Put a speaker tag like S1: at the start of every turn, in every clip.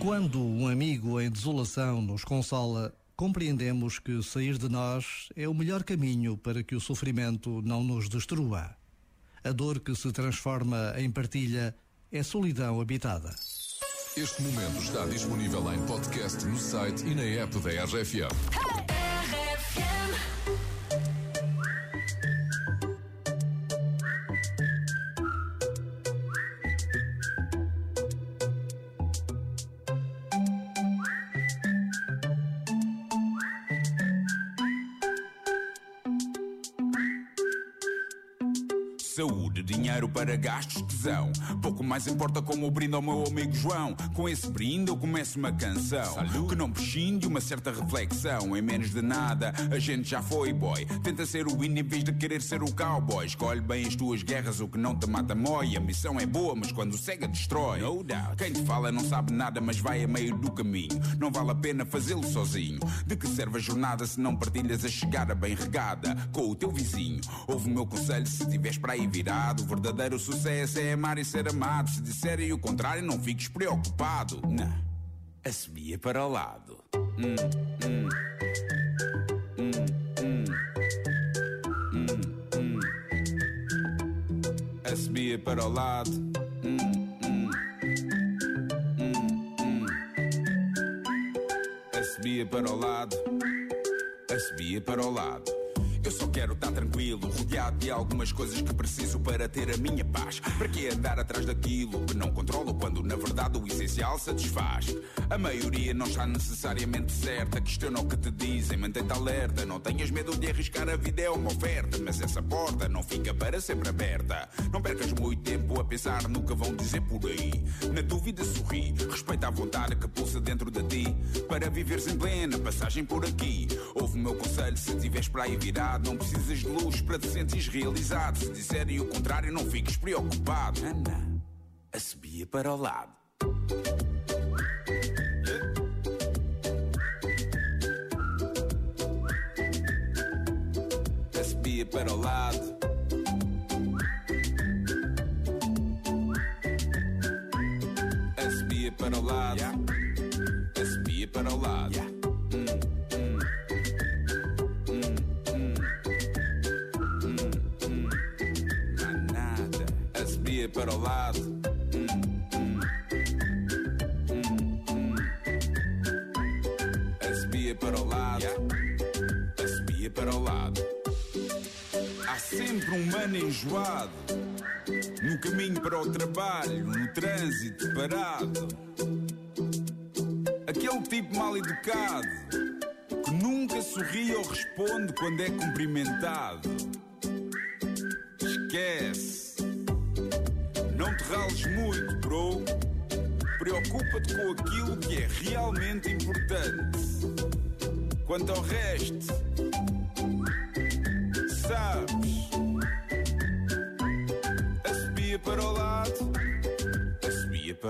S1: Quando um amigo em desolação nos consola, compreendemos que sair de nós é o melhor caminho para que o sofrimento não nos destrua. A dor que se transforma em partilha é solidão habitada.
S2: Este momento está disponível em podcast no site e na app da RFM.
S3: Saúde, dinheiro para gastos, tesão. Pouco mais importa como o brinde ao meu amigo João. Com esse brinde eu começo uma canção Salud. que não prescinde uma certa reflexão. Em menos de nada, a gente já foi boy. Tenta ser o win em vez de querer ser o cowboy. Escolhe bem as tuas guerras, o que não te mata mói. A missão é boa, mas quando cega destrói. No doubt. Quem te fala não sabe nada, mas vai a meio do caminho. Não vale a pena fazê-lo sozinho. De que serve a jornada se não partilhas a chegada bem regada com o teu vizinho? Ouve o meu conselho se tiveres para aí virado. O verdadeiro sucesso é amar e ser amado. Se disserem o contrário, não fiques preocupado. Não, assobia para o lado. Hum, hum. Hum, hum. Hum, hum. Para o lado. Hum, hum. Hum, hum. Assobia para o lado. Assobia para o lado. Eu só quero estar tranquilo, rodeado de algumas coisas que preciso para ter a minha paz. Para que andar atrás daquilo que não controlo quando na verdade o essencial satisfaz? A maioria não está necessariamente certa. Questiona o que te dizem, mantém-te alerta. Não tenhas medo de arriscar a vida, é uma oferta. Mas essa porta não fica para sempre aberta. Não percas muito tempo a pensar no que vão dizer por aí. Na dúvida, sorri. Respeita a vontade que pulsa dentro de ti. Para viveres em plena passagem por aqui. Ouve o meu conselho se tiveres para aí virar não precisas de luz para te sentires realizado. Se disserem o contrário, não fiques preocupado. Ana, assobia para o lado. Assobia para o lado. Assobia para o lado. Assobia para o lado. Yeah. Para o lado. Hum, Assobia para o lado. Assobia para o lado. Há sempre um mano enjoado. No caminho para o trabalho, no trânsito parado. Aquele tipo mal educado que nunca sorri ou responde quando é cumprimentado. Esquece. Não te rales muito, bro. Preocupa-te com aquilo que é realmente importante. Quanto ao resto, sabes, a para o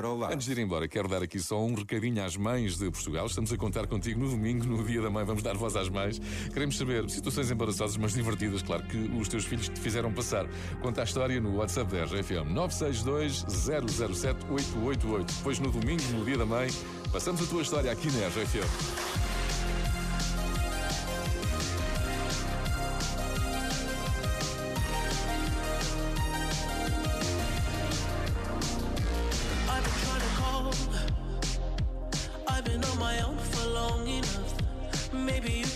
S3: para o lado.
S2: Antes de ir embora, quero dar aqui só um recadinho às mães de Portugal. Estamos a contar contigo no domingo, no Dia da Mãe. Vamos dar voz às mães. Queremos saber situações embaraçosas, mas divertidas, claro, que os teus filhos te fizeram passar. Conta a história no WhatsApp da RFM 962 007 888. Depois, no domingo, no Dia da Mãe, passamos a tua história aqui na RFM.